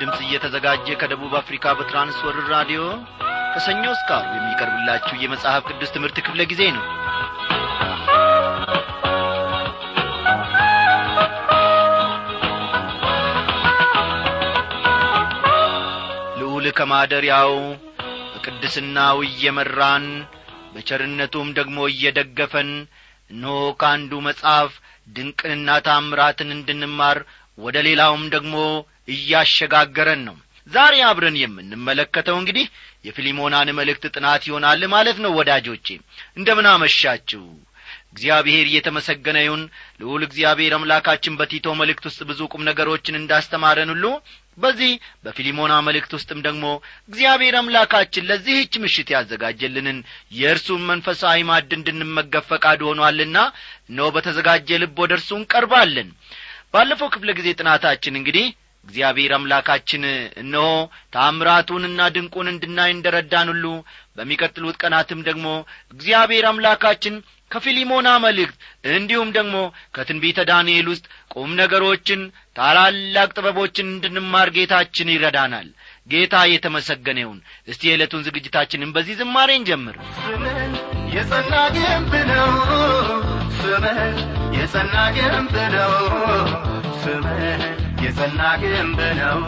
ድምፅ እየተዘጋጀ ከደቡብ አፍሪካ በትራንስወርር ራዲዮ ከሰኞ እስከ ዓርብ የሚቀርብላችሁ የመጽሐፍ ቅዱስ ትምህርት ክፍለ ጊዜ ነው። ልዑል ከማደሪያው በቅድስናው እየመራን በቸርነቱም ደግሞ እየደገፈን እነሆ ከአንዱ መጽሐፍ ድንቅንና ታምራትን እንድንማር ወደ ሌላውም ደግሞ እያሸጋገረን ነው። ዛሬ አብረን የምንመለከተው እንግዲህ የፊሊሞናን መልእክት ጥናት ይሆናል ማለት ነው ወዳጆቼ። እንደምን አመሻችሁ። እግዚአብሔር እየተመሰገነ ይሁን። ልዑል እግዚአብሔር አምላካችን በቲቶ መልእክት ውስጥ ብዙ ቁም ነገሮችን እንዳስተማረን ሁሉ በዚህ በፊሊሞና መልእክት ውስጥም ደግሞ እግዚአብሔር አምላካችን ለዚህች ምሽት ያዘጋጀልንን የእርሱን መንፈሳዊ ማድ እንድንመገብ ፈቃድ ሆኗልና እነሆ በተዘጋጀ ልብ ወደ እርሱ እንቀርባለን። ባለፈው ክፍለ ጊዜ ጥናታችን እንግዲህ እግዚአብሔር አምላካችን እነሆ ታምራቱንና ድንቁን እንድናይ እንደረዳን ሁሉ በሚቀጥሉት ቀናትም ደግሞ እግዚአብሔር አምላካችን ከፊሊሞና መልእክት እንዲሁም ደግሞ ከትንቢተ ዳንኤል ውስጥ ቁም ነገሮችን ታላላቅ ጥበቦችን እንድንማር ጌታችን ይረዳናል። ጌታ የተመሰገነ ይሁን እስቲ የዕለቱን ዝግጅታችንን በዚህ ዝማሬን ጀምር። ስምህ የጸና ግንብ ነው። ስምህ የጸና ግንብ ነው። ስምህ የጸና ግንብ ነው።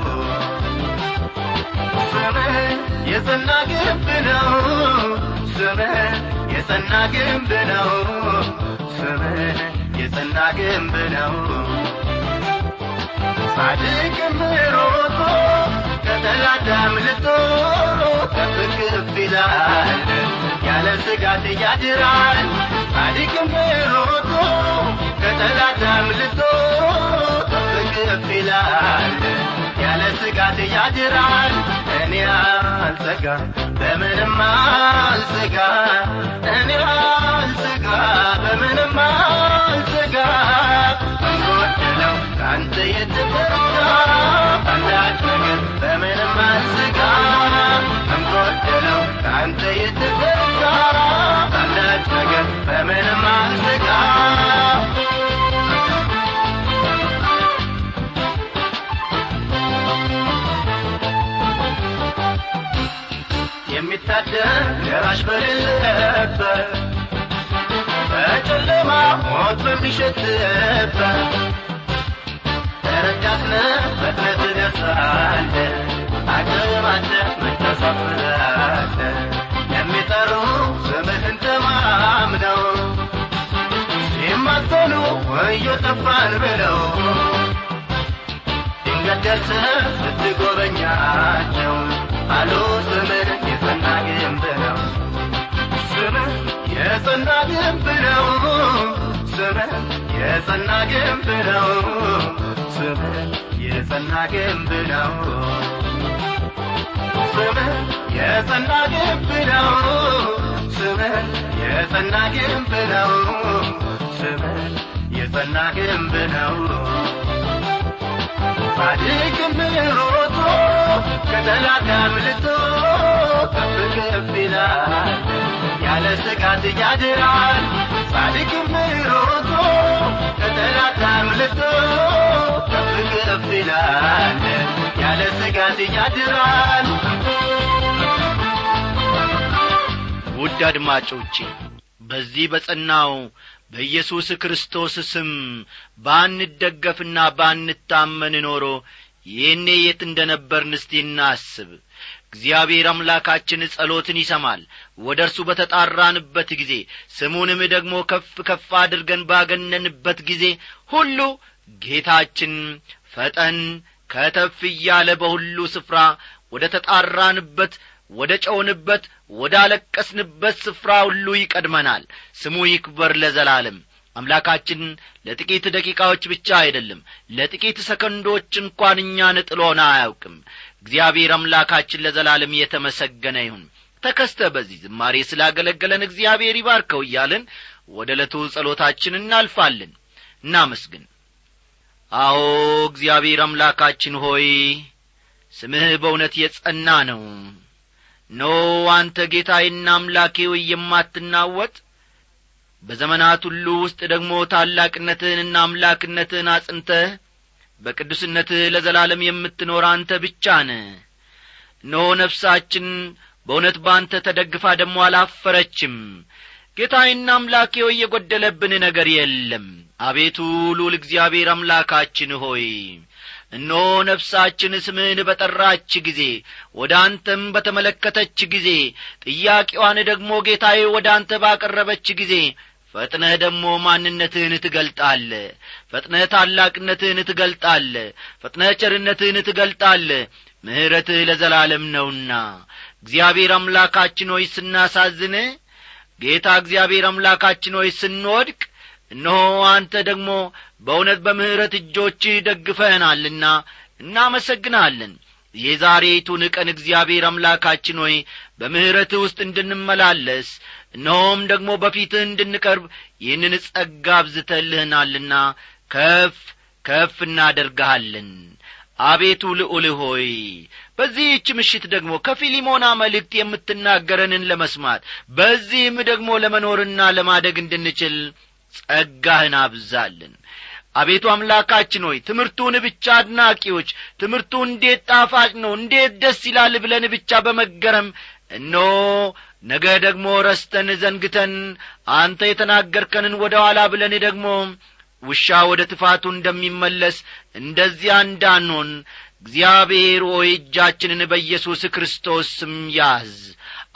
ስምህ የጸና ግንብ ነው። ስምህ የጸና ግንብ ነው። ስምህ የጸና ግንብ ነው። ጻድቅ ምሮቶ ከጠላት አምልጦ ከፍ ይላል። ያለ ስጋት ያድራል። ጻድቅ ምሮቶ ከጠላት አምልጦ ከፍ ይላል ያለ ስጋት ያድራል። እኔ አልሰጋ በምንም አልሰጋ እኔ አልሰጋ በምንም አልሰጋ እንጎድለው ከአንተ የተፈታ አንዳች ነገር በምንም አልሰጋ እንጎድለው ከአንተ የተፈታ አንዳች ነገር በምንም አልሰጋ የሚታደር ገራሽ በሌለበት በጨለማ ሞት በሚሸትበት ረዳት ነህ ፈጥነህ ትደርሳለህ አቅማለህ መታሳፍራለህ የሚጠሩ ስምህን ተማምነው ሲማጸኑ ወዮ ጠፋን ብለው ድንገት ደርሰህ ስትጎበኛቸው አሉ ስምህ የጸና ግንብ ነው። ስምህ የጸና ግንብ ነው። ስምህ የጸና ግንብ ነው። ስምህ የጸና ግንብ ነው። ስምህ የጸና ግንብ ነው። ስምህ የጸና ግንብ ነው። ጻድቅ ምሮቶ ከጠላት አምልጦ ከፍ ይላል። ያለ ስጋት ያድራል። ጻድቅ ምሮቶ ከጠላት አምልጦ ከፍ ይላል። ያለ ስጋት ያድራል። ውድ አድማጮቼ በዚህ በጸናው በኢየሱስ ክርስቶስ ስም ባንደገፍና ባንታመን ኖሮ ይህኔ የት እንደ ነበርን እስቲ እናስብ። እግዚአብሔር አምላካችን ጸሎትን ይሰማል። ወደ እርሱ በተጣራንበት ጊዜ ስሙንም ደግሞ ከፍ ከፍ አድርገን ባገነንበት ጊዜ ሁሉ ጌታችን ፈጠን ከተፍ እያለ በሁሉ ስፍራ ወደ ተጣራንበት ወደ ጨውንበት ወደ አለቀስንበት ስፍራ ሁሉ ይቀድመናል። ስሙ ይክበር ለዘላለም አምላካችን ለጥቂት ደቂቃዎች ብቻ አይደለም ለጥቂት ሰከንዶች እንኳን እኛን ጥሎን አያውቅም። እግዚአብሔር አምላካችን ለዘላለም የተመሰገነ ይሁን። ተከስተ በዚህ ዝማሬ ስላገለገለን እግዚአብሔር ይባርከው እያልን ወደ ዕለቱ ጸሎታችን እናልፋለን። እናመስግን። አዎ እግዚአብሔር አምላካችን ሆይ ስምህ በእውነት የጸና ነው። ኖ አንተ ጌታዬና አምላኬ ሆይ የማትናወጥ በዘመናት ሁሉ ውስጥ ደግሞ ታላቅነትህንና አምላክነትህን አጽንተህ በቅዱስነትህ ለዘላለም የምትኖር አንተ ብቻ ነ እነሆ ነፍሳችን በእውነት በአንተ ተደግፋ ደሞ አላፈረችም። ጌታዬና አምላኬ ሆይ የጐደለብን ነገር የለም። አቤቱ ሉል እግዚአብሔር አምላካችን ሆይ እነሆ ነፍሳችን ስምህን በጠራች ጊዜ ወደ አንተም በተመለከተች ጊዜ ጥያቄዋን ደግሞ ጌታዬ ወደ አንተ ባቀረበች ጊዜ ፈጥነህ ደግሞ ማንነትህን ትገልጣለ ፈጥነህ ታላቅነትህን ትገልጣለ ፈጥነህ ቸርነትህን ትገልጣለ ምሕረትህ ለዘላለም ነውና። እግዚአብሔር አምላካችን ሆይ ስናሳዝንህ ጌታ እግዚአብሔር አምላካችን ሆይ ስንወድቅ እነሆ አንተ ደግሞ በእውነት በምሕረት እጆችህ ደግፈህናልና እናመሰግናለን። የዛሬቱን ቀን እግዚአብሔር አምላካችን ሆይ በምሕረትህ ውስጥ እንድንመላለስ እነሆም ደግሞ በፊትህ እንድንቀርብ ይህንን ጸጋ አብዝተልህናልና ከፍ ከፍ እናደርግሃለን። አቤቱ ልዑል ሆይ በዚህች ምሽት ደግሞ ከፊሊሞና መልእክት የምትናገረንን ለመስማት በዚህም ደግሞ ለመኖርና ለማደግ እንድንችል ጸጋህን አብዛልን። አቤቱ አምላካችን ሆይ ትምህርቱን ብቻ አድናቂዎች ትምህርቱ እንዴት ጣፋጭ ነው እንዴት ደስ ይላል ብለን ብቻ በመገረም እኖ ነገ ደግሞ ረስተን ዘንግተን አንተ የተናገርከንን ወደ ኋላ ብለን ደግሞ ውሻ ወደ ትፋቱ እንደሚመለስ እንደዚያ እንዳንሆን እግዚአብሔር ሆይ እጃችንን በኢየሱስ ክርስቶስ ስም ያዝ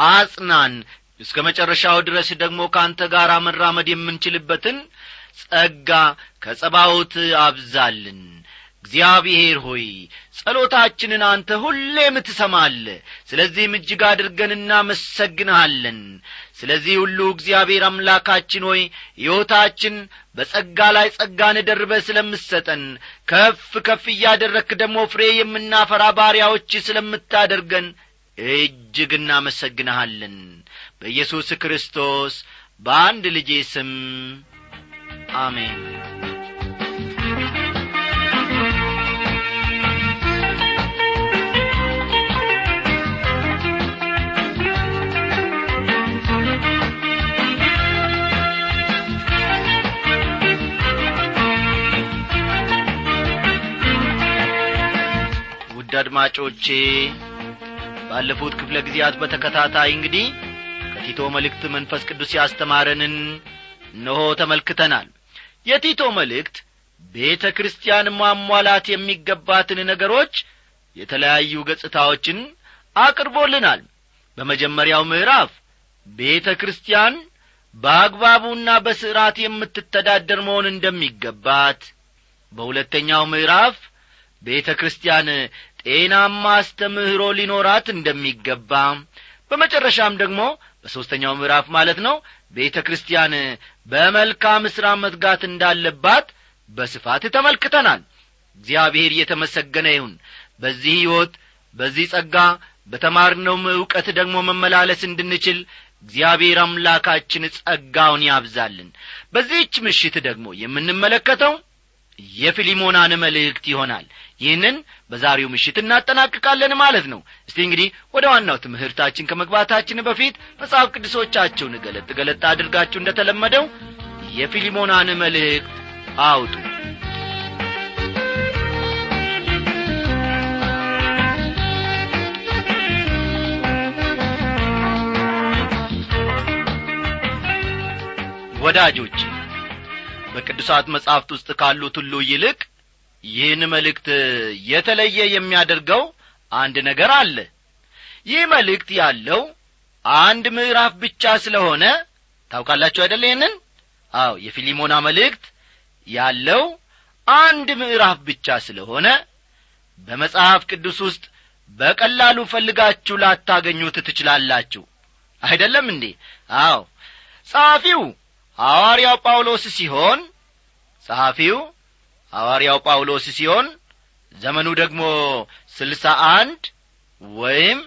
አጽናን። እስከ መጨረሻው ድረስ ደግሞ ከአንተ ጋር መራመድ የምንችልበትን ጸጋ ከጸባዖት አብዛልን። እግዚአብሔር ሆይ ጸሎታችንን አንተ ሁሌም ትሰማለ ስለዚህም እጅግ አድርገን እናመሰግንሃለን። ስለዚህ ሁሉ እግዚአብሔር አምላካችን ሆይ ሕይወታችን በጸጋ ላይ ጸጋን ደርበ ስለምሰጠን ከፍ ከፍ እያደረክ ደግሞ ፍሬ የምናፈራ ባሪያዎች ስለምታደርገን እጅግ እናመሰግንሃለን። በኢየሱስ ክርስቶስ በአንድ ልጄ ስም አሜን አድማጮቼ ባለፉት ክፍለ ጊዜያት በተከታታይ እንግዲህ ከቲቶ መልእክት መንፈስ ቅዱስ ያስተማረንን እነሆ ተመልክተናል። የቲቶ መልእክት ቤተ ክርስቲያን ማሟላት የሚገባትን ነገሮች የተለያዩ ገጽታዎችን አቅርቦልናል። በመጀመሪያው ምዕራፍ ቤተ ክርስቲያን በአግባቡና በሥርዓት የምትተዳደር መሆን እንደሚገባት በሁለተኛው ምዕራፍ ቤተ ክርስቲያን ጤናማ አስተምህሮ ሊኖራት እንደሚገባ። በመጨረሻም ደግሞ በሦስተኛው ምዕራፍ ማለት ነው ቤተ ክርስቲያን በመልካም ሥራ መትጋት እንዳለባት በስፋት ተመልክተናል። እግዚአብሔር እየተመሰገነ ይሁን። በዚህ ሕይወት በዚህ ጸጋ በተማርነውም ዕውቀት ደግሞ መመላለስ እንድንችል እግዚአብሔር አምላካችን ጸጋውን ያብዛልን። በዚህች ምሽት ደግሞ የምንመለከተው የፊሊሞናን መልእክት ይሆናል። ይህንን በዛሬው ምሽት እናጠናቅቃለን ማለት ነው። እስቲ እንግዲህ ወደ ዋናው ትምህርታችን ከመግባታችን በፊት መጽሐፍ ቅዱሶቻችሁን ገለጥ ገለጥ አድርጋችሁ እንደ ተለመደው የፊሊሞናን መልእክት አውጡ። ወዳጆች በቅዱሳት መጻሕፍት ውስጥ ካሉት ሁሉ ይልቅ ይህን መልእክት የተለየ የሚያደርገው አንድ ነገር አለ። ይህ መልእክት ያለው አንድ ምዕራፍ ብቻ ስለሆነ ታውቃላችሁ አይደለ ይህንን? አዎ የፊሊሞና መልእክት ያለው አንድ ምዕራፍ ብቻ ስለሆነ በመጽሐፍ ቅዱስ ውስጥ በቀላሉ ፈልጋችሁ ላታገኙት ትችላላችሁ። አይደለም እንዴ? አዎ ጸሐፊው ሐዋርያው ጳውሎስ ሲሆን ጸሐፊው ሐዋርያው ጳውሎስ ሲሆን ዘመኑ ደግሞ ስልሳ አንድ ወይም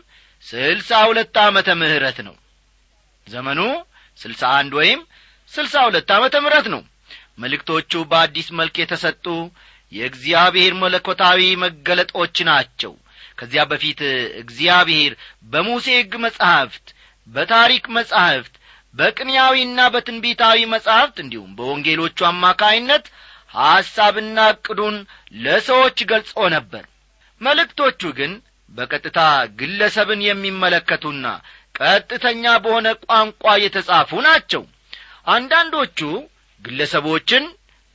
ስልሳ ሁለት ዓመተ ምህረት ነው። ዘመኑ ስልሳ አንድ ወይም ስልሳ ሁለት ዓመተ ምህረት ነው። መልእክቶቹ በአዲስ መልክ የተሰጡ የእግዚአብሔር መለኮታዊ መገለጦች ናቸው። ከዚያ በፊት እግዚአብሔር በሙሴ ሕግ መጻሕፍት በታሪክ መጻሕፍት በቅንያዊና በትንቢታዊ መጻሕፍት እንዲሁም በወንጌሎቹ አማካይነት ሐሳብና ዕቅዱን ለሰዎች ገልጾ ነበር። መልእክቶቹ ግን በቀጥታ ግለሰብን የሚመለከቱና ቀጥተኛ በሆነ ቋንቋ የተጻፉ ናቸው። አንዳንዶቹ ግለሰቦችን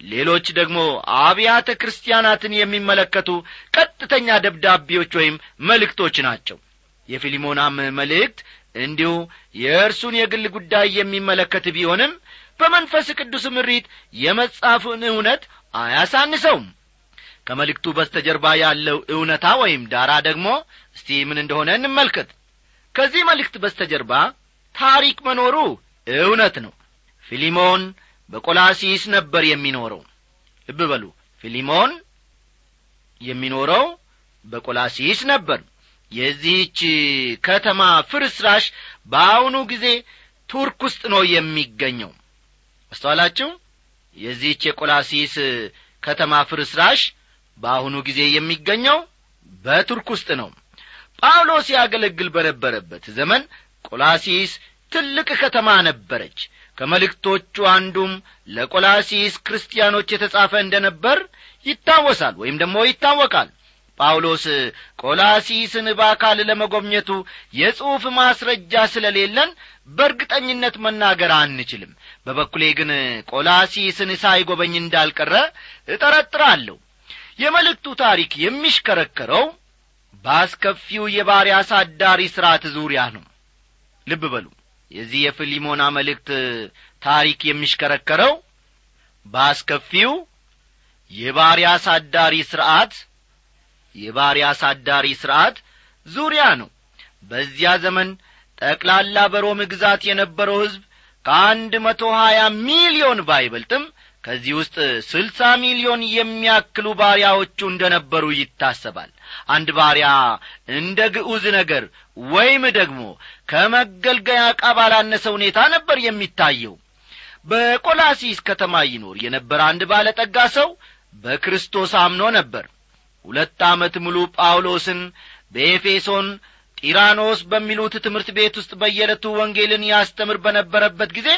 ሌሎች ደግሞ አብያተ ክርስቲያናትን የሚመለከቱ ቀጥተኛ ደብዳቤዎች ወይም መልእክቶች ናቸው። የፊሊሞናም መልእክት እንዲሁ የእርሱን የግል ጉዳይ የሚመለከት ቢሆንም በመንፈስ ቅዱስ ምሪት የመጻፉን እውነት አያሳንሰውም። ከመልእክቱ በስተጀርባ ያለው እውነታ ወይም ዳራ ደግሞ እስቲ ምን እንደሆነ እንመልከት። ከዚህ መልእክት በስተጀርባ ታሪክ መኖሩ እውነት ነው። ፊሊሞን በቆላሲስ ነበር የሚኖረው። ልብ በሉ ፊሊሞን የሚኖረው በቆላሲስ ነበር የዚህች ከተማ ፍርስራሽ በአሁኑ ጊዜ ቱርክ ውስጥ ነው የሚገኘው። አስተዋላችሁ? የዚህች የቆላሲስ ከተማ ፍርስራሽ በአሁኑ ጊዜ የሚገኘው በቱርክ ውስጥ ነው። ጳውሎስ ያገለግል በነበረበት ዘመን ቆላሲስ ትልቅ ከተማ ነበረች። ከመልእክቶቹ አንዱም ለቆላሲስ ክርስቲያኖች የተጻፈ እንደ ነበር ይታወሳል ወይም ደግሞ ይታወቃል ጳውሎስ ቆላሲስን በአካል ለመጎብኘቱ የጽሑፍ ማስረጃ ስለሌለን በእርግጠኝነት መናገር አንችልም። በበኩሌ ግን ቆላሲስን ሳይጐበኝ እንዳልቀረ እጠረጥራለሁ። የመልእክቱ ታሪክ የሚሽከረከረው በአስከፊው የባሪያ አሳዳሪ ሥርዓት ዙሪያ ነው። ልብ በሉ የዚህ የፊሊሞና መልእክት ታሪክ የሚሽከረከረው በአስከፊው የባሪያ አሳዳሪ ሥርዓት የባሪያ አሳዳሪ ሥርዓት ዙሪያ ነው። በዚያ ዘመን ጠቅላላ በሮም ግዛት የነበረው ሕዝብ ከአንድ መቶ ሀያ ሚሊዮን ባይበልጥም ከዚህ ውስጥ ስልሳ ሚሊዮን የሚያክሉ ባሪያዎቹ እንደ ነበሩ ይታሰባል። አንድ ባሪያ እንደ ግዑዝ ነገር ወይም ደግሞ ከመገልገያ ዕቃ ባላነሰ ሁኔታ ነበር የሚታየው። በቆላሲስ ከተማ ይኖር የነበረ አንድ ባለጠጋ ሰው በክርስቶስ አምኖ ነበር ሁለት ዓመት ሙሉ ጳውሎስን በኤፌሶን ጢራኖስ በሚሉት ትምህርት ቤት ውስጥ በየዕለቱ ወንጌልን ያስተምር በነበረበት ጊዜ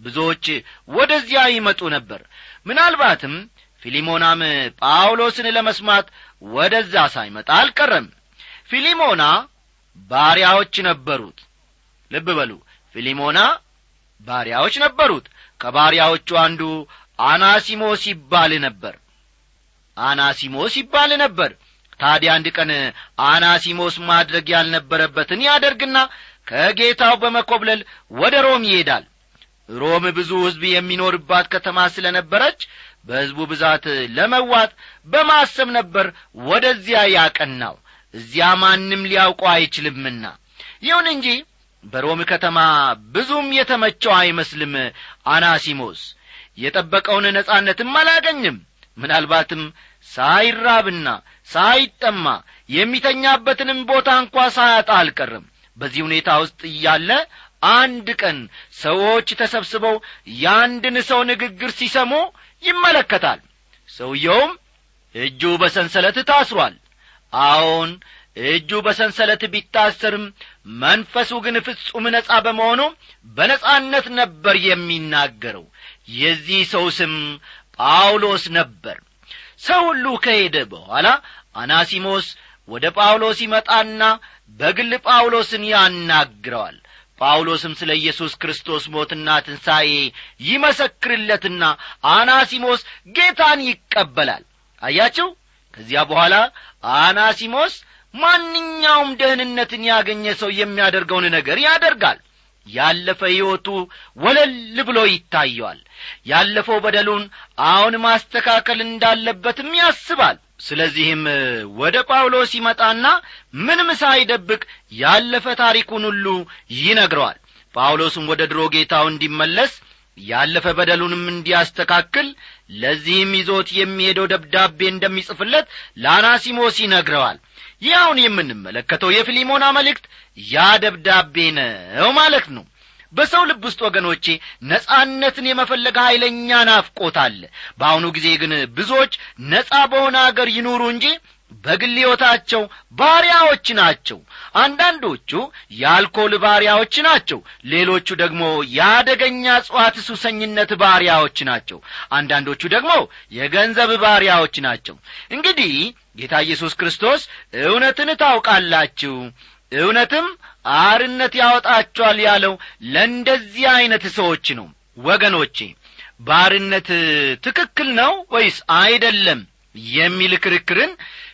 ብዙዎች ወደዚያ ይመጡ ነበር። ምናልባትም ፊሊሞናም ጳውሎስን ለመስማት ወደዛ ሳይመጣ አልቀረም። ፊሊሞና ባሪያዎች ነበሩት። ልብ በሉ ፊሊሞና ባሪያዎች ነበሩት። ከባሪያዎቹ አንዱ አናሲሞስ ይባል ነበር አናሲሞስ ይባል ነበር። ታዲያ አንድ ቀን አናሲሞስ ማድረግ ያልነበረበትን ያደርግና ከጌታው በመኰብለል ወደ ሮም ይሄዳል። ሮም ብዙ ሕዝብ የሚኖርባት ከተማ ስለ ነበረች በሕዝቡ ብዛት ለመዋጥ በማሰብ ነበር ወደዚያ ያቀናው። እዚያ ማንም ሊያውቀው አይችልምና። ይሁን እንጂ በሮም ከተማ ብዙም የተመቸው አይመስልም አናሲሞስ። የጠበቀውን ነጻነትም አላገኝም ምናልባትም ሳይራብና ሳይጠማ የሚተኛበትንም ቦታ እንኳ ሳያጣ አልቀርም በዚህ ሁኔታ ውስጥ እያለ አንድ ቀን ሰዎች ተሰብስበው የአንድን ሰው ንግግር ሲሰሙ ይመለከታል። ሰውየውም እጁ በሰንሰለት ታስሯል። አዎን እጁ በሰንሰለት ቢታሰርም መንፈሱ ግን ፍጹም ነጻ በመሆኑ በነጻነት ነበር የሚናገረው። የዚህ ሰው ስም ጳውሎስ ነበር። ሰው ሁሉ ከሄደ በኋላ አናሲሞስ ወደ ጳውሎስ ይመጣና በግል ጳውሎስን ያናግረዋል። ጳውሎስም ስለ ኢየሱስ ክርስቶስ ሞትና ትንሣኤ ይመሰክርለትና አናሲሞስ ጌታን ይቀበላል። አያችሁ? ከዚያ በኋላ አናሲሞስ ማንኛውም ደህንነትን ያገኘ ሰው የሚያደርገውን ነገር ያደርጋል ያለፈ ሕይወቱ ወለል ብሎ ይታየዋል። ያለፈው በደሉን አሁን ማስተካከል እንዳለበትም ያስባል። ስለዚህም ወደ ጳውሎስ ይመጣና ምንም ሳይደብቅ ያለፈ ታሪኩን ሁሉ ይነግረዋል። ጳውሎስም ወደ ድሮ ጌታው እንዲመለስ ያለፈ በደሉንም እንዲያስተካክል ለዚህም ይዞት የሚሄደው ደብዳቤ እንደሚጽፍለት ለአናሲሞስ ይነግረዋል ይህ አሁን የምንመለከተው የፊሊሞና መልእክት ያ ደብዳቤ ነው ማለት ነው። በሰው ልብ ውስጥ ወገኖቼ ነጻነትን የመፈለግ ኀይለኛ ናፍቆት አለ። በአሁኑ ጊዜ ግን ብዙዎች ነጻ በሆነ አገር ይኑሩ እንጂ በግል ሕይወታቸው ባሪያዎች ናቸው። አንዳንዶቹ የአልኮል ባሪያዎች ናቸው። ሌሎቹ ደግሞ የአደገኛ እጽዋት ሱሰኝነት ባሪያዎች ናቸው። አንዳንዶቹ ደግሞ የገንዘብ ባሪያዎች ናቸው። እንግዲህ ጌታ ኢየሱስ ክርስቶስ እውነትን ታውቃላችሁ እውነትም አርነት ያወጣቸዋል ያለው ለእንደዚህ ዐይነት ሰዎች ነው። ወገኖቼ ባርነት ትክክል ነው ወይስ አይደለም የሚል ክርክርን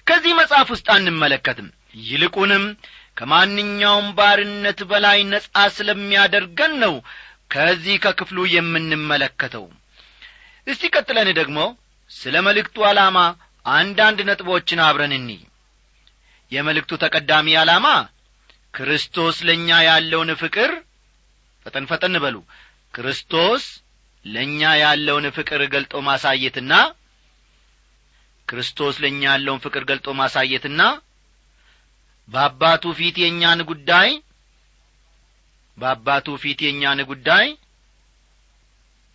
ከዚህ መጽሐፍ ውስጥ አንመለከትም። ይልቁንም ከማንኛውም ባርነት በላይ ነጻ ስለሚያደርገን ነው ከዚህ ከክፍሉ የምንመለከተው። እስቲ ቀጥለን ደግሞ ስለ መልእክቱ ዓላማ አንዳንድ ነጥቦችን አብረን እኒ የመልእክቱ ተቀዳሚ ዓላማ ክርስቶስ ለእኛ ያለውን ፍቅር ፈጠን ፈጠን በሉ። ክርስቶስ ለእኛ ያለውን ፍቅር ገልጦ ማሳየትና ክርስቶስ ለእኛ ያለውን ፍቅር ገልጦ ማሳየትና በአባቱ ፊት የእኛን ጉዳይ በአባቱ ፊት የእኛን ጉዳይ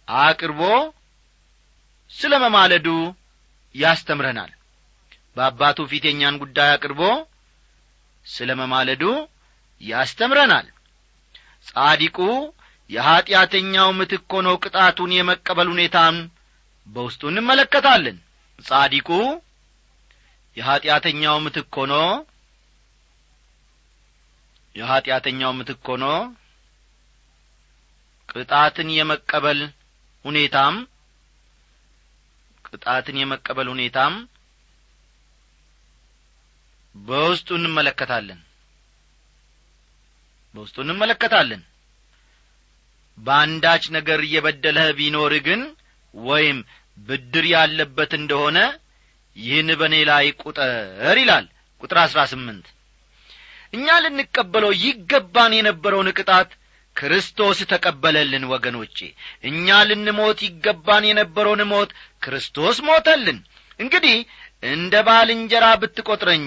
አቅርቦ ስለ መማለዱ ያስተምረናል። በአባቱ ፊት የእኛን ጉዳይ አቅርቦ ስለ መማለዱ ያስተምረናል። ጻዲቁ የኀጢአተኛው ምትክ ሆኖ ቅጣቱን የመቀበል ሁኔታን በውስጡ እንመለከታለን ጻዲቁ የኀጢአተኛው ምትክ ሆኖ የኀጢአተኛው ምትክ ሆኖ ቅጣትን የመቀበል ሁኔታም ቅጣትን የመቀበል ሁኔታም በውስጡ እንመለከታለን። በውስጡ እንመለከታለን። በአንዳች ነገር እየበደለህ ቢኖር ግን ወይም ብድር ያለበት እንደሆነ ይህን በእኔ ላይ ቁጠር ይላል። ቁጥር አሥራ ስምንት እኛ ልንቀበለው ይገባን የነበረውን ቅጣት ክርስቶስ ተቀበለልን ወገኖቼ። እኛ ልንሞት ይገባን የነበረውን ሞት ክርስቶስ ሞተልን። እንግዲህ እንደ ባልንጀራ ብትቈጥረኝ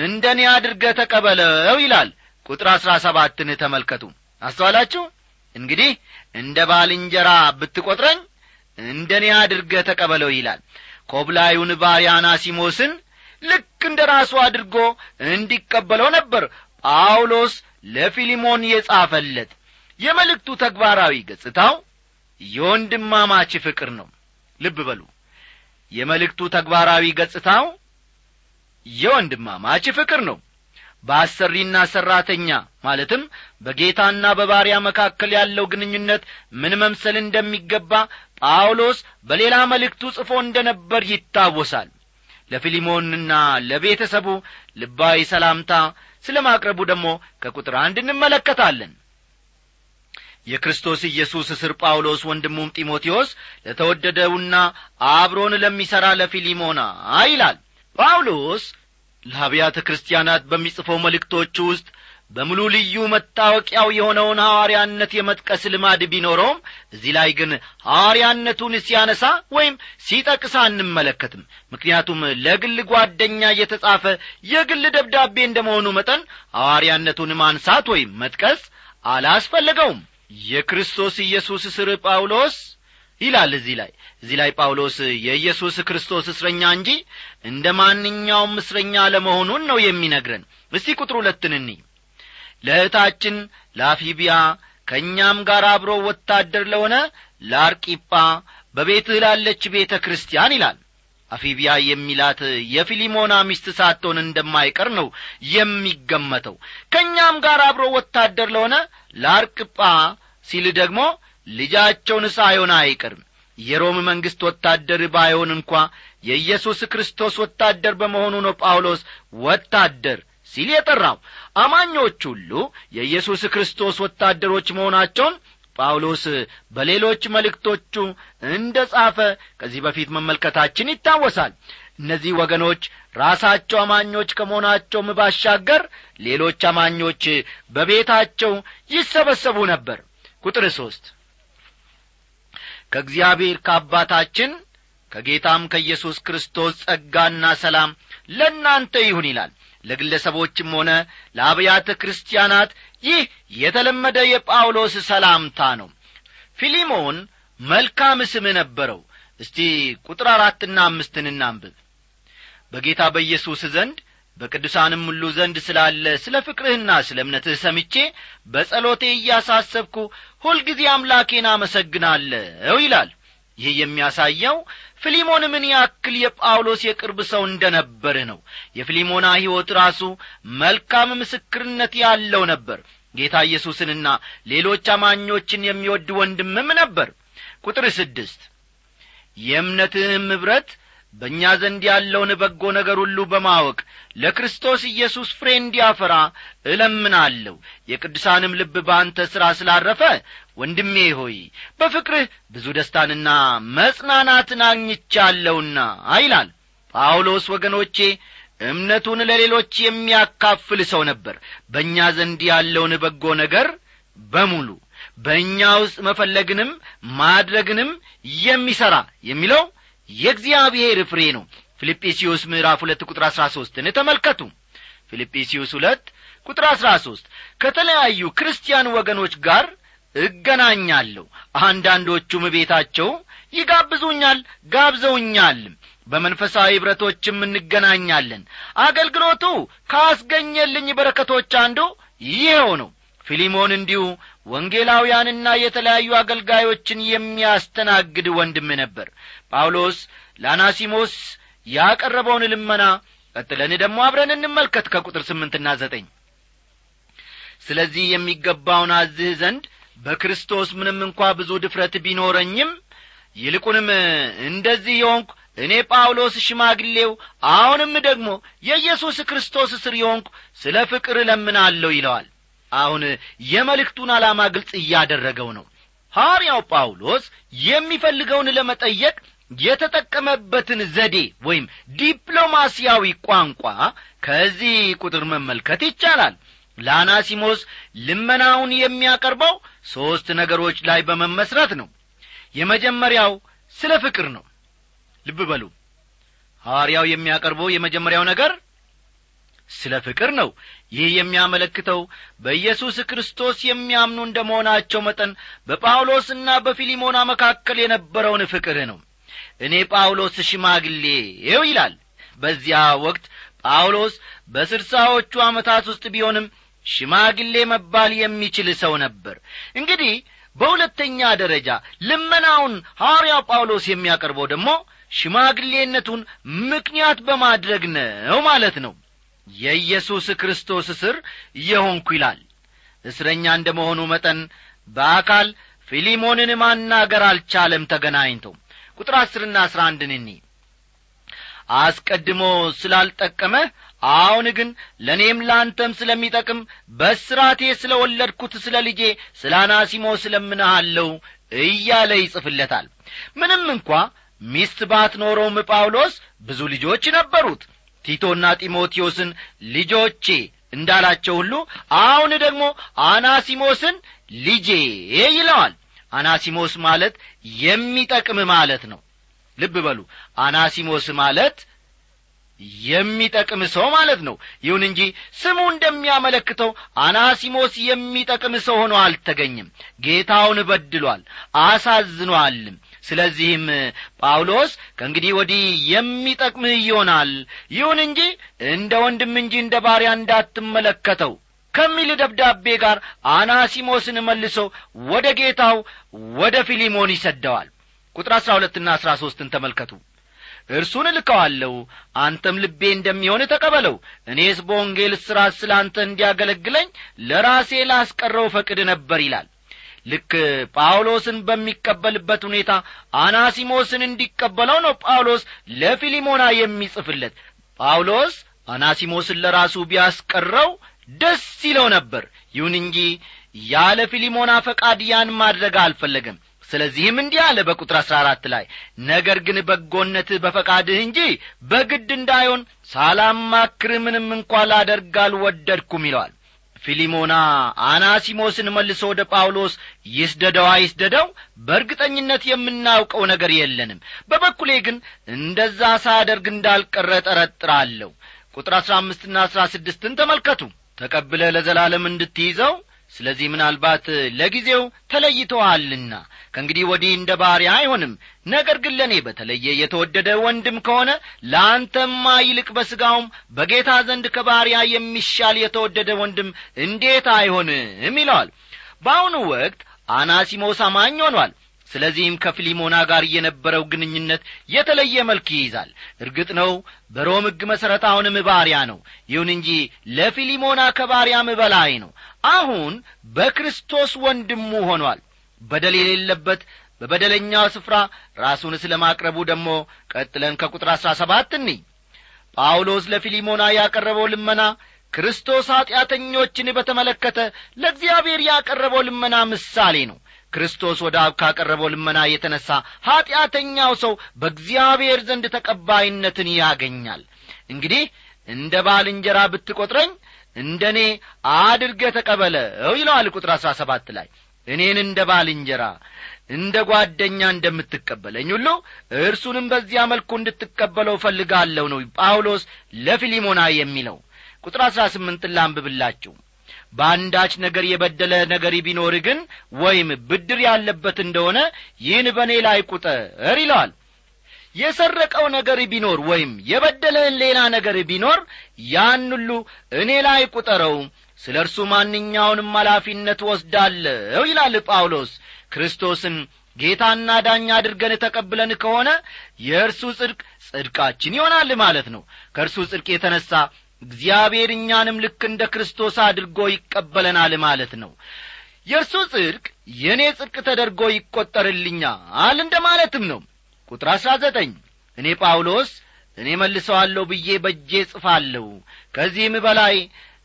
እንደ እኔ አድርገ ተቀበለው ይላል። ቁጥር አሥራ ሰባትን ተመልከቱ። አስተዋላችሁ? እንግዲህ እንደ ባልንጀራ ብትቈጥረኝ እንደ እኔ አድርገ ተቀበለው ይላል። ኮብላዩን ባሪያ አናሲሞስን ልክ እንደ ራሱ አድርጎ እንዲቀበለው ነበር። ጳውሎስ ለፊሊሞን የጻፈለት የመልእክቱ ተግባራዊ ገጽታው የወንድማማች ፍቅር ነው። ልብ በሉ። የመልእክቱ ተግባራዊ ገጽታው የወንድማማች ፍቅር ነው በአሰሪና ሠራተኛ ማለትም በጌታና በባሪያ መካከል ያለው ግንኙነት ምን መምሰል እንደሚገባ ጳውሎስ በሌላ መልእክቱ ጽፎ እንደ ነበር ይታወሳል። ለፊሊሞንና ለቤተሰቡ ልባዊ ሰላምታ ስለ ማቅረቡ ደግሞ ከቁጥር አንድ እንመለከታለን። የክርስቶስ ኢየሱስ እስር ጳውሎስ ወንድሙም ጢሞቴዎስ ለተወደደውና አብሮን ለሚሠራ ለፊሊሞና ይላል። ጳውሎስ ለአብያተ ክርስቲያናት በሚጽፈው መልእክቶቹ ውስጥ በሙሉ ልዩ መታወቂያው የሆነውን ሐዋርያነት የመጥቀስ ልማድ ቢኖረውም እዚህ ላይ ግን ሐዋርያነቱን ሲያነሳ ወይም ሲጠቅስ አንመለከትም። ምክንያቱም ለግል ጓደኛ የተጻፈ የግል ደብዳቤ እንደ መሆኑ መጠን ሐዋርያነቱን ማንሳት ወይም መጥቀስ አላስፈለገውም። የክርስቶስ ኢየሱስ እስር ጳውሎስ ይላል እዚህ ላይ። እዚህ ላይ ጳውሎስ የኢየሱስ ክርስቶስ እስረኛ እንጂ እንደ ማንኛውም እስረኛ ለመሆኑን ነው የሚነግረን። እስቲ ቁጥር ሁለትን ለእህታችን ለአፊቢያ ከእኛም ጋር አብሮ ወታደር ለሆነ ለአርቂጳ በቤትህ ላለች ቤተ ክርስቲያን ይላል። አፊቢያ የሚላት የፊሊሞና ሚስት ሳትሆን እንደማይቀር ነው የሚገመተው። ከእኛም ጋር አብሮ ወታደር ለሆነ ለአርቅጳ ሲል ደግሞ ልጃቸውን ሳይሆን አይቀርም። የሮም መንግሥት ወታደር ባይሆን እንኳ የኢየሱስ ክርስቶስ ወታደር በመሆኑ ነው ጳውሎስ ወታደር ሲል የጠራው። አማኞች ሁሉ የኢየሱስ ክርስቶስ ወታደሮች መሆናቸውን ጳውሎስ በሌሎች መልእክቶቹ እንደ ጻፈ ከዚህ በፊት መመልከታችን ይታወሳል። እነዚህ ወገኖች ራሳቸው አማኞች ከመሆናቸውም ባሻገር ሌሎች አማኞች በቤታቸው ይሰበሰቡ ነበር። ቁጥር ሦስት ከእግዚአብሔር ከአባታችን ከጌታም ከኢየሱስ ክርስቶስ ጸጋና ሰላም ለእናንተ ይሁን ይላል። ለግለሰቦችም ሆነ ለአብያተ ክርስቲያናት ይህ የተለመደ የጳውሎስ ሰላምታ ነው። ፊሊሞን መልካም ስም ነበረው። እስቲ ቁጥር አራትና አምስትን እናንብብ። በጌታ በኢየሱስ ዘንድ በቅዱሳንም ሁሉ ዘንድ ስላለ ስለ ፍቅርህና ስለ እምነትህ ሰምቼ በጸሎቴ እያሳሰብኩ ሁልጊዜ አምላኬን አመሰግናለሁ ይላል። ይህ የሚያሳየው ፊሊሞን ምን ያክል የጳውሎስ የቅርብ ሰው እንደ ነበር ነው። የፊሊሞና ሕይወት ራሱ መልካም ምስክርነት ያለው ነበር። ጌታ ኢየሱስንና ሌሎች አማኞችን የሚወድ ወንድምም ነበር። ቁጥር ስድስት የእምነትህም ኅብረት በእኛ ዘንድ ያለውን በጎ ነገር ሁሉ በማወቅ ለክርስቶስ ኢየሱስ ፍሬ እንዲያፈራ እለምናለሁ። የቅዱሳንም ልብ በአንተ ሥራ ስላረፈ ወንድሜ ሆይ በፍቅርህ ብዙ ደስታንና መጽናናትን አግኝቻለሁና ይላል። ጳውሎስ ወገኖቼ እምነቱን ለሌሎች የሚያካፍል ሰው ነበር። በእኛ ዘንድ ያለውን በጎ ነገር በሙሉ በእኛ ውስጥ መፈለግንም ማድረግንም የሚሠራ የሚለው የእግዚአብሔር ፍሬ ነው። ፊልጵስዩስ ምዕራፍ ሁለት ቁጥር አሥራ ሦስትን ተመልከቱ። ፊልጵስዩስ ሁለት ቁጥር አሥራ ሦስት ከተለያዩ ክርስቲያን ወገኖች ጋር እገናኛለሁ። አንዳንዶቹም ቤታቸው ይጋብዙኛል ጋብዘውኛልም በመንፈሳዊ ኅብረቶችም እንገናኛለን። አገልግሎቱ ካስገኘልኝ በረከቶች አንዱ ይኸው ነው ፊሊሞን እንዲሁ ወንጌላውያንና የተለያዩ አገልጋዮችን የሚያስተናግድ ወንድም ነበር። ጳውሎስ ለአናሲሞስ ያቀረበውን ልመና ቀጥለን ደግሞ አብረን እንመልከት ከቁጥር ስምንትና ዘጠኝ። ስለዚህ የሚገባውን አዝህ ዘንድ በክርስቶስ ምንም እንኳ ብዙ ድፍረት ቢኖረኝም ይልቁንም እንደዚህ የሆንኩ እኔ ጳውሎስ ሽማግሌው አሁንም ደግሞ የኢየሱስ ክርስቶስ እስር የሆንኩ ስለ ፍቅር እለምናለሁ ይለዋል አሁን የመልእክቱን ዓላማ ግልጽ እያደረገው ነው። ሐዋርያው ጳውሎስ የሚፈልገውን ለመጠየቅ የተጠቀመበትን ዘዴ ወይም ዲፕሎማሲያዊ ቋንቋ ከዚህ ቁጥር መመልከት ይቻላል። ለአናሲሞስ ልመናውን የሚያቀርበው ሦስት ነገሮች ላይ በመመስረት ነው። የመጀመሪያው ስለ ፍቅር ነው። ልብ በሉ። ሐዋርያው የሚያቀርበው የመጀመሪያው ነገር ስለ ፍቅር ነው። ይህ የሚያመለክተው በኢየሱስ ክርስቶስ የሚያምኑ እንደ መሆናቸው መጠን በጳውሎስና በፊሊሞና መካከል የነበረውን ፍቅር ነው። እኔ ጳውሎስ ሽማግሌው ይላል። በዚያ ወቅት ጳውሎስ በስልሳዎቹ ዓመታት ውስጥ ቢሆንም ሽማግሌ መባል የሚችል ሰው ነበር። እንግዲህ በሁለተኛ ደረጃ ልመናውን ሐዋርያው ጳውሎስ የሚያቀርበው ደግሞ ሽማግሌነቱን ምክንያት በማድረግ ነው ማለት ነው የኢየሱስ ክርስቶስ እስር የሆንኩ ይላል። እስረኛ እንደ መሆኑ መጠን በአካል ፊሊሞንን ማናገር አልቻለም ተገናኝተው ቁጥር አስርና አስራ አንድን እኒ። አስቀድሞ ስላልጠቀመህ አሁን ግን ለእኔም ለአንተም ስለሚጠቅም በስራቴ ስለ ወለድኩት ስለ ልጄ ስለ አናሲሞ ስለምንሃለው እያለ ይጽፍለታል። ምንም እንኳ ሚስት ባትኖረውም ጳውሎስ ብዙ ልጆች ነበሩት ቲቶና ጢሞቴዎስን ልጆቼ እንዳላቸው ሁሉ አሁን ደግሞ አናሲሞስን ልጄ ይለዋል። አናሲሞስ ማለት የሚጠቅም ማለት ነው። ልብ በሉ። አናሲሞስ ማለት የሚጠቅም ሰው ማለት ነው። ይሁን እንጂ ስሙ እንደሚያመለክተው አናሲሞስ የሚጠቅም ሰው ሆኖ አልተገኝም ጌታውን በድሏል አሳዝኗልም ስለዚህም ጳውሎስ ከእንግዲህ ወዲህ የሚጠቅምህ ይሆናል። ይሁን እንጂ እንደ ወንድም እንጂ እንደ ባሪያ እንዳትመለከተው ከሚል ደብዳቤ ጋር አናሲሞስን መልሶ ወደ ጌታው ወደ ፊሊሞን ይሰደዋል። ቁጥር አሥራ ሁለትና አሥራ ሦስትን ተመልከቱ። እርሱን እልከዋለሁ አንተም ልቤ እንደሚሆን ተቀበለው። እኔስ በወንጌል ሥራት ስለ አንተ እንዲያገለግለኝ ለራሴ ላስቀረው ፈቅድ ነበር ይላል ልክ ጳውሎስን በሚቀበልበት ሁኔታ አናሲሞስን እንዲቀበለው ነው ጳውሎስ ለፊሊሞና የሚጽፍለት። ጳውሎስ አናሲሞስን ለራሱ ቢያስቀረው ደስ ይለው ነበር። ይሁን እንጂ ያለ ፊሊሞና ፈቃድ ያን ማድረግ አልፈለገም። ስለዚህም እንዲህ አለ በቁጥር አሥራ አራት ላይ ነገር ግን በጎነትህ በፈቃድህ እንጂ በግድ እንዳይሆን ሳላማክር ምንም እንኳ ላደርግ አልወደድኩም ይለዋል ፊሊሞና አናሲሞስን መልሶ ወደ ጳውሎስ ይስደደው አይስደደው በእርግጠኝነት የምናውቀው ነገር የለንም። በበኩሌ ግን እንደዛ ሳደርግ እንዳልቀረ ጠረጥራለሁ። ቁጥር አሥራ አምስትና አሥራ ስድስትን ተመልከቱ። ተቀብለ ለዘላለም እንድትይዘው ስለዚህ ምናልባት ለጊዜው ተለይተዋልና ከእንግዲህ ወዲህ እንደ ባሪያ አይሆንም። ነገር ግን ለእኔ በተለየ የተወደደ ወንድም ከሆነ ለአንተማ ይልቅ በሥጋውም በጌታ ዘንድ ከባሪያ የሚሻል የተወደደ ወንድም እንዴት አይሆንም? ይለዋል። በአሁኑ ወቅት አናሲሞስ አማኝ ሆኗል። ስለዚህም ከፊሊሞና ጋር የነበረው ግንኙነት የተለየ መልክ ይይዛል። እርግጥ ነው በሮም ሕግ መሠረት አሁንም ባሪያ ነው። ይሁን እንጂ ለፊሊሞና ከባሪያም በላይ ነው። አሁን በክርስቶስ ወንድሙ ሆኗል በደል የሌለበት በበደለኛው ስፍራ ራሱን ስለ ማቅረቡ ደግሞ ቀጥለን ከቁጥር አሥራ ሰባት እንይ። ጳውሎስ ለፊሊሞና ያቀረበው ልመና ክርስቶስ ኀጢአተኞችን በተመለከተ ለእግዚአብሔር ያቀረበው ልመና ምሳሌ ነው። ክርስቶስ ወደ አብ ካቀረበው ልመና የተነሣ ኀጢአተኛው ሰው በእግዚአብሔር ዘንድ ተቀባይነትን ያገኛል። እንግዲህ እንደ ባልንጀራ ብትቈጥረኝ እንደ እኔ አድርገ ተቀበለው ይለዋል ቁጥር አሥራ ሰባት ላይ እኔን እንደ ባልንጀራ እንደ ጓደኛ እንደምትቀበለኝ ሁሉ እርሱንም በዚያ መልኩ እንድትቀበለው እፈልጋለሁ ነው ጳውሎስ ለፊሊሞና የሚለው። ቁጥር አሥራ ስምንትን ላንብብላችሁ። በአንዳች ነገር የበደለ ነገር ቢኖር ግን ወይም ብድር ያለበት እንደሆነ ይህን በእኔ ላይ ቁጠር ይለዋል። የሰረቀው ነገር ቢኖር ወይም የበደለህን ሌላ ነገር ቢኖር ያን ሁሉ እኔ ላይ ቁጠረው ስለ እርሱ ማንኛውንም ኃላፊነት ወስዳለሁ ይላል ጳውሎስ። ክርስቶስን ጌታና ዳኛ አድርገን ተቀብለን ከሆነ የእርሱ ጽድቅ ጽድቃችን ይሆናል ማለት ነው። ከእርሱ ጽድቅ የተነሣ እግዚአብሔር እኛንም ልክ እንደ ክርስቶስ አድርጎ ይቀበለናል ማለት ነው። የእርሱ ጽድቅ የእኔ ጽድቅ ተደርጎ ይቈጠርልኛል እንደ ማለትም ነው። ቁጥር አሥራ ዘጠኝ እኔ ጳውሎስ እኔ መልሰዋለሁ ብዬ በእጄ ጽፋለሁ ከዚህም በላይ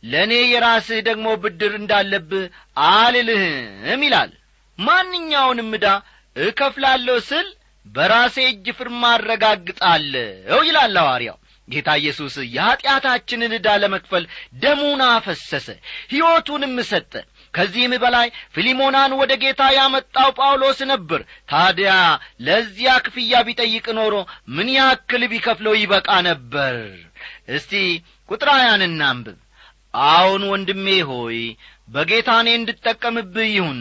ለእኔ የራስህ ደግሞ ብድር እንዳለብህ አልልህም ይላል። ማንኛውንም ዕዳ እከፍላለሁ ስል በራሴ እጅ ፍርማ አረጋግጣለሁ ይላል ሐዋርያው። ጌታ ኢየሱስ የኀጢአታችንን ዕዳ ለመክፈል ደሙን አፈሰሰ ሕይወቱንም ሰጠ። ከዚህም በላይ ፊሊሞናን ወደ ጌታ ያመጣው ጳውሎስ ነበር። ታዲያ ለዚያ ክፍያ ቢጠይቅ ኖሮ ምን ያክል ቢከፍለው ይበቃ ነበር? እስቲ ቁጥር ሀያን አሁን ወንድሜ ሆይ በጌታ እኔ እንድጠቀምብህ ይሁን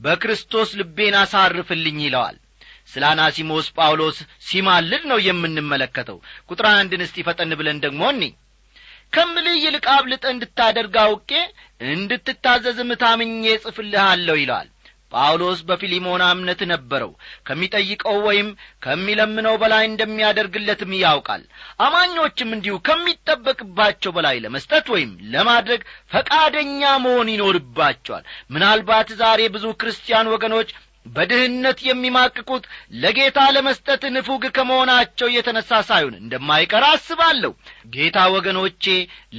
በክርስቶስ ልቤን አሳርፍልኝ ይለዋል። ስለ አናሲሞስ ጳውሎስ ሲማልድ ነው የምንመለከተው። ቁጥር አንድን እስቲ ፈጠን ብለን ደግሞ እኒ። ከምልህ ይልቅ አብልጠ እንድታደርግ አውቄ እንድትታዘዝም ታምኜ ጽፍልሃለሁ ይለዋል ጳውሎስ በፊሊሞና እምነት ነበረው። ከሚጠይቀው ወይም ከሚለምነው በላይ እንደሚያደርግለትም ያውቃል። አማኞችም እንዲሁ ከሚጠበቅባቸው በላይ ለመስጠት ወይም ለማድረግ ፈቃደኛ መሆን ይኖርባቸዋል። ምናልባት ዛሬ ብዙ ክርስቲያን ወገኖች በድህነት የሚማቅቁት ለጌታ ለመስጠት ንፉግ ከመሆናቸው የተነሣ ሳይሆን እንደማይቀር አስባለሁ። ጌታ ወገኖቼ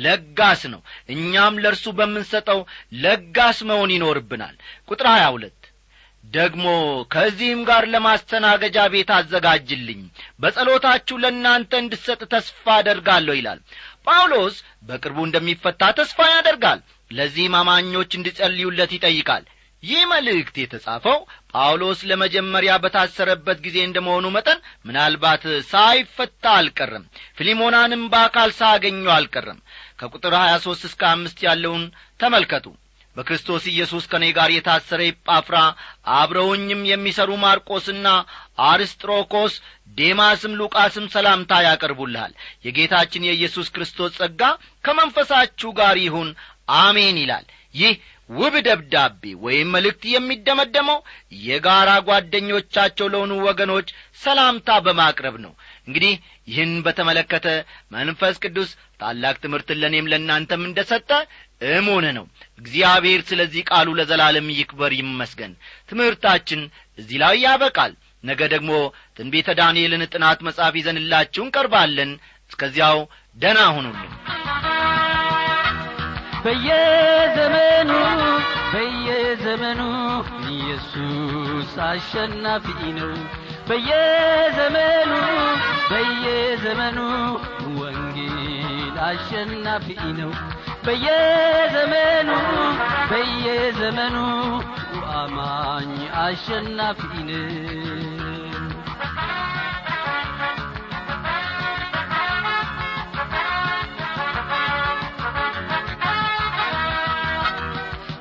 ለጋስ ነው። እኛም ለእርሱ በምንሰጠው ለጋስ መሆን ይኖርብናል። ቁጥር ሀያ ሁለት ደግሞ ከዚህም ጋር ለማስተናገጃ ቤት አዘጋጅልኝ። በጸሎታችሁ ለእናንተ እንድሰጥ ተስፋ አደርጋለሁ ይላል። ጳውሎስ በቅርቡ እንደሚፈታ ተስፋ ያደርጋል። ለዚህም አማኞች እንዲጸልዩለት ይጠይቃል። ይህ መልእክት የተጻፈው ጳውሎስ ለመጀመሪያ በታሰረበት ጊዜ እንደ መሆኑ መጠን ምናልባት ሳይፈታ አልቀርም ፊሊሞናንም በአካል ሳገኘው አልቀርም ከቁጥር ሀያ ሦስት እስከ አምስት ያለውን ተመልከቱ በክርስቶስ ኢየሱስ ከእኔ ጋር የታሰረ ኢጳፍራ አብረውኝም የሚሰሩ ማርቆስና አርስጥሮኮስ ዴማስም ሉቃስም ሰላምታ ያቀርቡልሃል። የጌታችን የኢየሱስ ክርስቶስ ጸጋ ከመንፈሳችሁ ጋር ይሁን አሜን ይላል። ይህ ውብ ደብዳቤ ወይም መልእክት የሚደመደመው የጋራ ጓደኞቻቸው ለሆኑ ወገኖች ሰላምታ በማቅረብ ነው። እንግዲህ ይህን በተመለከተ መንፈስ ቅዱስ ታላቅ ትምህርትን ለእኔም ለእናንተም እንደ ሰጠ እሙን ነው። እግዚአብሔር ስለዚህ ቃሉ ለዘላለም ይክበር ይመስገን። ትምህርታችን እዚህ ላይ ያበቃል። ነገ ደግሞ ትንቤተ ዳንኤልን ጥናት መጽሐፍ ይዘንላችሁ እንቀርባለን። እስከዚያው ደና ሁኑልን በየዘመኑ በየዘመኑ ኢየሱስ አሸናፊ ነው በየዘመኑ በየዘመኑ ወንጌል አሸናፊ ነው። በየዘመኑ በየዘመኑ አማኝ አሸናፊ ነው።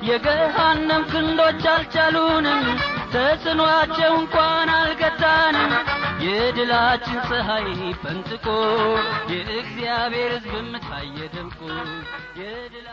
የገሃነም ክንዶች አልቻሉንም ተጽኗቸው እንኳን አልገታንም የድላችን ፀሐይ ፈንጥቆ የእግዚአብሔር ሕዝብም ታየ ደምቆ የድላ